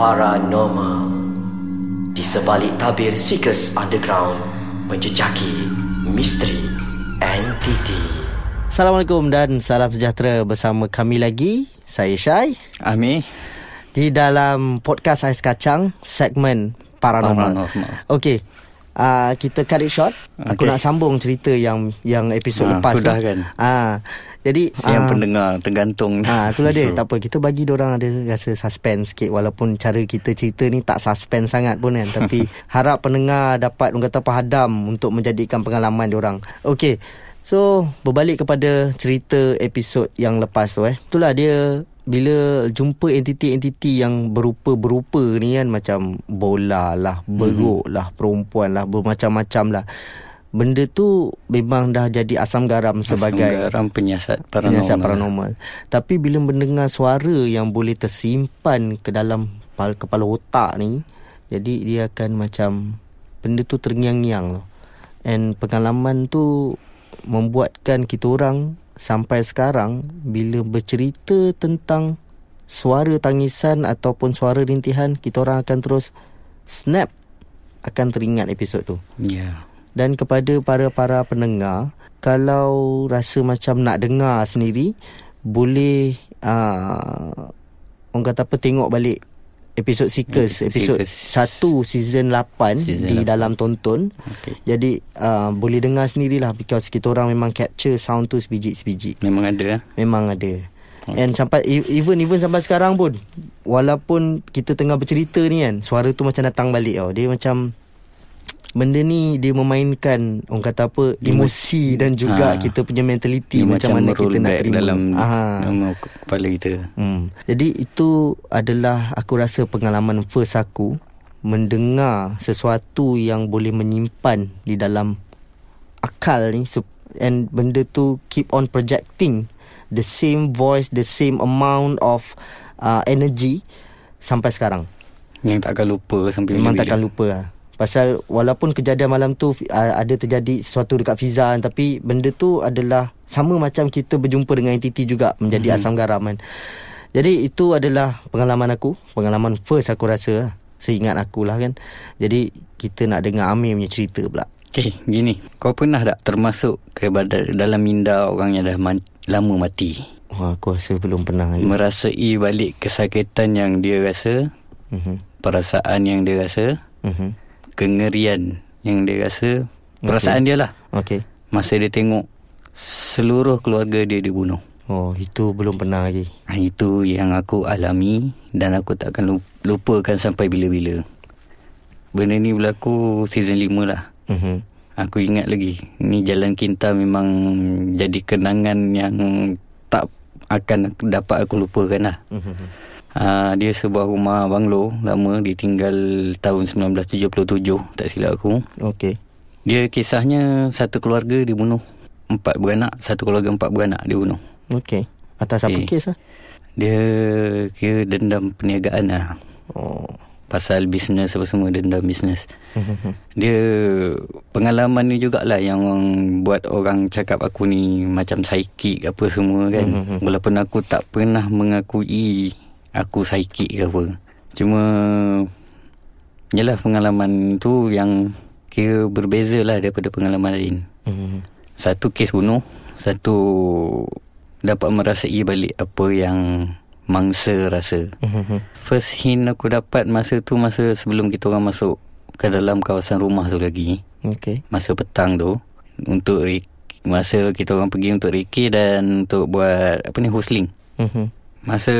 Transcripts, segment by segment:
Paranormal Di sebalik tabir Seekers Underground Menjejaki misteri entiti Assalamualaikum dan salam sejahtera bersama kami lagi Saya Syai Amir Di dalam podcast Ais Kacang Segmen Paranormal, Paranormal. Okey uh, Kita cut it short okay. Aku nak sambung cerita yang yang episod Ah, lepas sudah tu. kan? Ah, Jadi Yang ah, pendengar tergantung Ah, itulah dia. tak apa. Kita bagi orang ada rasa suspense sikit walaupun cara kita cerita ni tak suspense sangat pun kan. Tapi harap pendengar dapat orang kata pahadam untuk menjadikan pengalaman orang. Okey. So, berbalik kepada cerita episod yang lepas tu eh. Itulah dia bila jumpa entiti-entiti yang berupa-berupa ni kan macam bola lah, beruk lah, perempuan lah, bermacam-macam lah. Benda tu memang dah jadi asam garam sebagai Asam garam penyiasat paranormal. Penyiasat paranormal. Tapi bila mendengar suara yang boleh tersimpan ke dalam kepala, otak ni, jadi dia akan macam benda tu terngiang-ngiang loh. And pengalaman tu membuatkan kita orang sampai sekarang bila bercerita tentang suara tangisan ataupun suara rintihan, kita orang akan terus snap akan teringat episod tu. Ya. Dan kepada para-para pendengar, kalau rasa macam nak dengar sendiri, boleh uh, orang kata apa tengok balik episod Seekers, episod Seekers. 1 season 8 Season di 8. dalam tonton. Okey. Jadi uh, boleh dengar sendirilah because kita orang memang capture sound tu sebiji-sebiji. Memang ada eh? Memang ada. And sampai e- even even sampai sekarang pun walaupun kita tengah bercerita ni kan suara tu macam datang balik tau. Dia macam benda ni dia memainkan orang kata apa emosi dan juga Ha. kita punya mentality Dia macam mana kita nak terima. dalam Aha. dalam kepala kita. Hmm. Jadi itu adalah aku rasa pengalaman first aku mendengar sesuatu yang boleh menyimpan di dalam akal ni and benda tu keep on projecting the same voice, the same amount of uh, energy sampai sekarang. Yang takkan lupa sampai Memang bila-bila. takkan lupa lah. Pasal walaupun kejadian malam tu uh, ada terjadi sesuatu dekat Fizan tapi benda tu adalah sama macam kita berjumpa dengan entiti juga menjadi mm-hmm. asam garam kan. Jadi itu adalah pengalaman aku, pengalaman first aku rasa. Seingat aku lah kan. Jadi kita nak dengar Amir punya cerita pula. Okay, gini. Kau pernah tak termasuk ke dalam minda orang yang dah man- lama mati? Wah, aku rasa belum pernah lagi. Merasai balik kesakitan yang dia rasa, Mhm. perasaan yang dia rasa, Mhm. Kengerian yang dia rasa, perasaan dia lah. Okey. Masa dia tengok seluruh keluarga dia dibunuh. Oh, itu belum pernah lagi. Ha, Itu yang aku alami dan aku takkan lup- lupakan sampai bila-bila. Benda ni berlaku season 5 lah. Mhm. Aku ingat lagi. Ni Jalan Kinta memang jadi kenangan yang tak akan dapat aku lupakan lah. Mhm. Ha, dia sebuah rumah banglo lama ditinggal tahun 1977 tak silap aku. Okey. Dia kisahnya satu keluarga dibunuh. Empat beranak, satu keluarga empat beranak dibunuh. Okey. Atas apa Okey. kes ah? Dia kira dendam perniagaan lah. Oh. Pasal bisnes apa semua dendam bisnes. Mhm. Dia pengalaman ni jugalah yang buat orang cakap aku ni macam psikik apa semua kan. Mhm. Walaupun aku tak pernah mengakui aku psikik ke apa. Cuma Yalah pengalaman tu yang kira berbeza lah daripada pengalaman lain. Mhm. Satu kes bunuh, satu dapat merasai balik apa yang mangsa rasa. Mhm. First hint aku dapat masa tu masa sebelum kita orang masuk ke dalam kawasan rumah tu lagi. Okey. Masa petang tu untuk re- masa kita orang pergi untuk reki dan untuk buat apa ni hustling. Mhm. Masa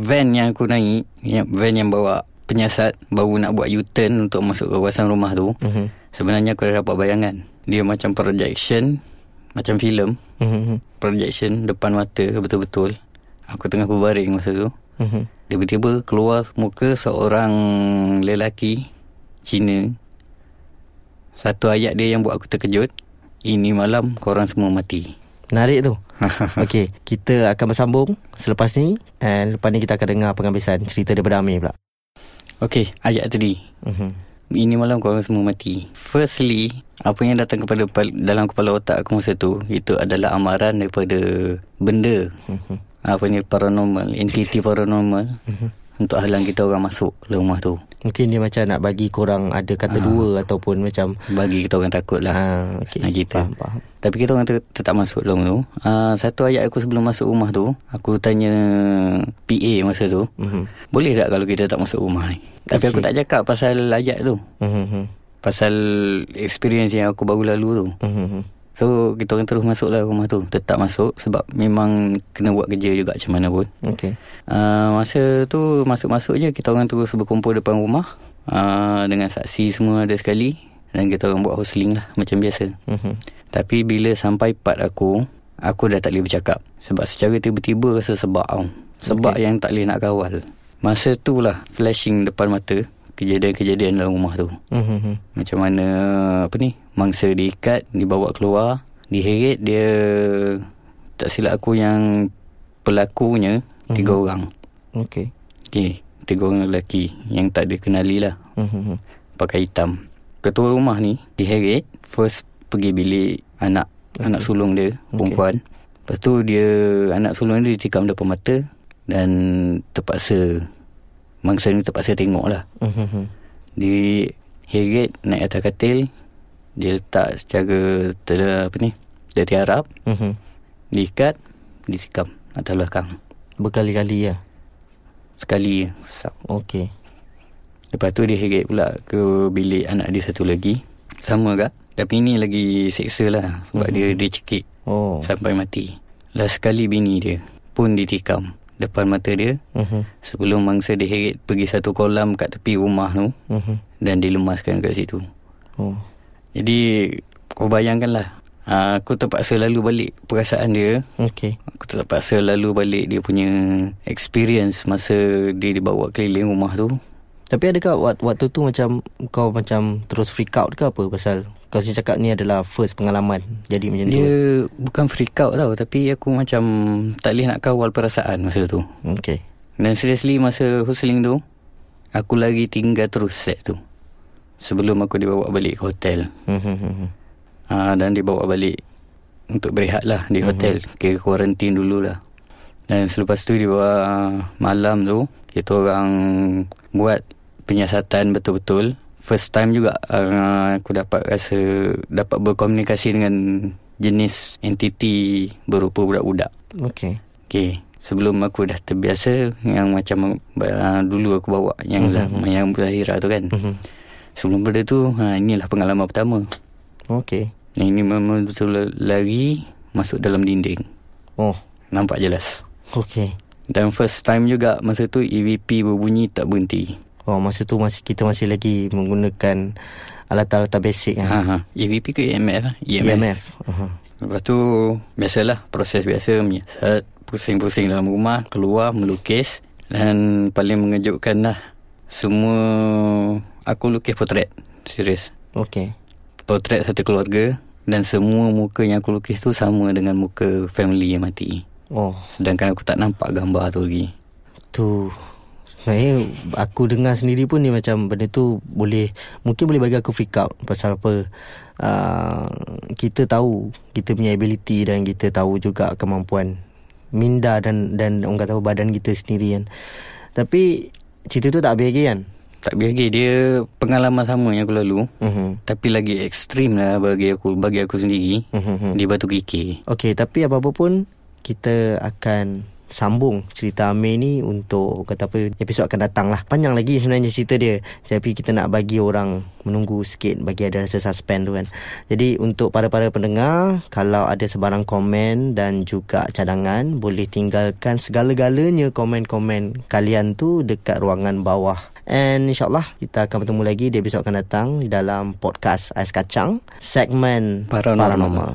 van yang aku naik, yang van yang bawa penyiasat baru nak buat U-turn untuk masuk ke kawasan rumah tu. Mhm. Sebenarnya aku dah dapat bayangan. Dia macam projection, macam filem, Mhm. projection depan mata betul-betul. Aku tengah berbaring masa tu. Mhm. Tiba-tiba keluar muka seorang lelaki Cina. Satu ayat dia yang buat aku terkejut. Ini malam korang semua mati. Menarik tu. Okey, kita akan bersambung selepas ni and lepas ni kita akan dengar penghabisan cerita daripada Amir pula. Okey, ayat tadi. Mhm. Ini malam korang semua mati. Firstly, apa yang datang kepada dalam kepala otak aku masa tu, itu adalah amaran daripada benda. Mhm. Apa ni paranormal, entiti paranormal. Mhm. Untuk halang kita orang masuk ke rumah tu. Mungkin dia macam nak bagi korang ada kata dua ataupun macam Bagi kita orang takut lah. ha okey. Nak kita. Faham, faham. Tapi kita orang tetap masuk dalam tu. Uh, satu ayat aku sebelum masuk rumah tu, aku tanya PA masa tu, Mhm. boleh tak kalau kita tak masuk rumah ni? Tapi aku tak cakap pasal ayat tu. Mhm. Pasal experience yang aku baru lalu tu. Mhm. So kita orang terus masuk lah rumah tu. Tetap masuk Sebab memang Kena buat kerja juga Macam mana pun. Okey. uh, Masa tu Masuk-masuk je Kita orang terus berkumpul depan rumah. Uh, Dengan saksi semua ada sekali. Dan kita orang buat hostling lah Macam biasa. Mhm. Tapi bila sampai part aku Aku dah tak boleh bercakap. Sebab secara tiba-tiba Rasa sebab tau. Sebab Okay. yang tak boleh nak kawal. Masa tu lah Flashing depan mata Kejadian-kejadian dalam rumah tu Mhm. macam mana apa ni mangsa diikat dibawa keluar diheret dia tak silap aku yang pelakunya tiga Mhm. orang Okey. okey tiga orang lelaki yang tak dikenali lah Mhm. pakai hitam ketua rumah ni diheret first pergi bilik anak anak sulung dia perempuan lepas tu dia anak sulung dia ditikam depan mata dan terpaksa mangsa ni terpaksa tengok lah Mhm. di heret naik atas katil dia letak secara ter, apa ni dia tiarap Mhm. diikat disikam atas belakang Berkali-kali ya. sekali. Okey. lepas tu dia heret pula ke bilik anak dia satu lagi sama kak tapi ini lagi seksa lah sebab dia dia cekik Oh. sampai mati last sekali bini dia pun ditikam depan mata dia Mhm. sebelum mangsa dia heret pergi satu kolam kat tepi rumah tu Mhm. dan dilemaskan kat situ Oh. Jadi kau bayangkanlah uh, Aku terpaksa lalu balik perasaan dia Okey. Aku terpaksa lalu balik dia punya experience Masa dia dibawa keliling rumah tu Tapi adakah waktu tu macam kau macam terus freak out ke apa pasal kau sini cakap ni adalah first pengalaman. Jadi macam Dia tu. bukan freak out tau Tapi aku macam tak boleh nak kawal perasaan masa tu. Okey. Dan seriously masa hustling tu Aku lagi tinggal terus set tu. Sebelum aku dibawa balik ke hotel. Mhm. uh, Dan dibawa balik Untuk berehat lah di hotel. Kira kuarantin dululah Dan selepas tu di bawah malam tu Kita orang buat penyiasatan betul-betul First time juga uh, aku dapat rasa Dapat berkomunikasi dengan jenis entiti berupa budak-budak Okey. Okay Sebelum aku dah terbiasa Yang macam uh, dulu aku bawa Yang, mm-hmm. yang Zahira tu kan Mhm. Sebelum pada tu ha, Inilah pengalaman pertama Okey. yang ini memang betul lari masuk dalam dinding. Oh. Nampak jelas. Okey. Dan first time juga masa tu EVP berbunyi tak berhenti. Oh masa tu masih kita masih lagi menggunakan alat-alat basic Ha, kan. ha. EVP ke EMF? lah? EMF. EMF. Uh-huh. Lepas tu biasalah proses biasa menyiasat, pusing-pusing dalam rumah, keluar melukis dan paling mengejutkan lah semua aku lukis potret. Serius. Okey. Potret satu keluarga dan semua muka yang aku lukis tu sama dengan muka family yang mati. Oh, Sedangkan aku tak nampak gambar tu lagi. tu Sebenarnya aku dengar sendiri pun ni macam benda tu boleh mungkin boleh bagi aku freak out pasal apa uh, kita tahu kita punya ability dan kita tahu juga kemampuan minda dan dan orang kata badan kita sendiri kan. Tapi cerita tu tak habis lagi kan. Tak biasa dia pengalaman sama yang aku lalu Mhm. tapi lagi ekstrim lah bagi aku bagi aku sendiri Mhm. di Batu Kikir. Okey, tapi apa-apa pun kita akan sambung cerita Amir ni untuk kata apa episod akan datang lah. Panjang lagi sebenarnya cerita dia. Tapi kita nak bagi orang menunggu sikit bagi ada rasa suspend tu kan. Jadi untuk para-para pendengar, kalau ada sebarang komen dan juga cadangan, boleh tinggalkan segala-galanya komen-komen kalian tu dekat ruangan bawah. And insyaAllah kita akan bertemu lagi di episod akan datang dalam podcast Ais Kacang segmen Paranormal. Paranormal.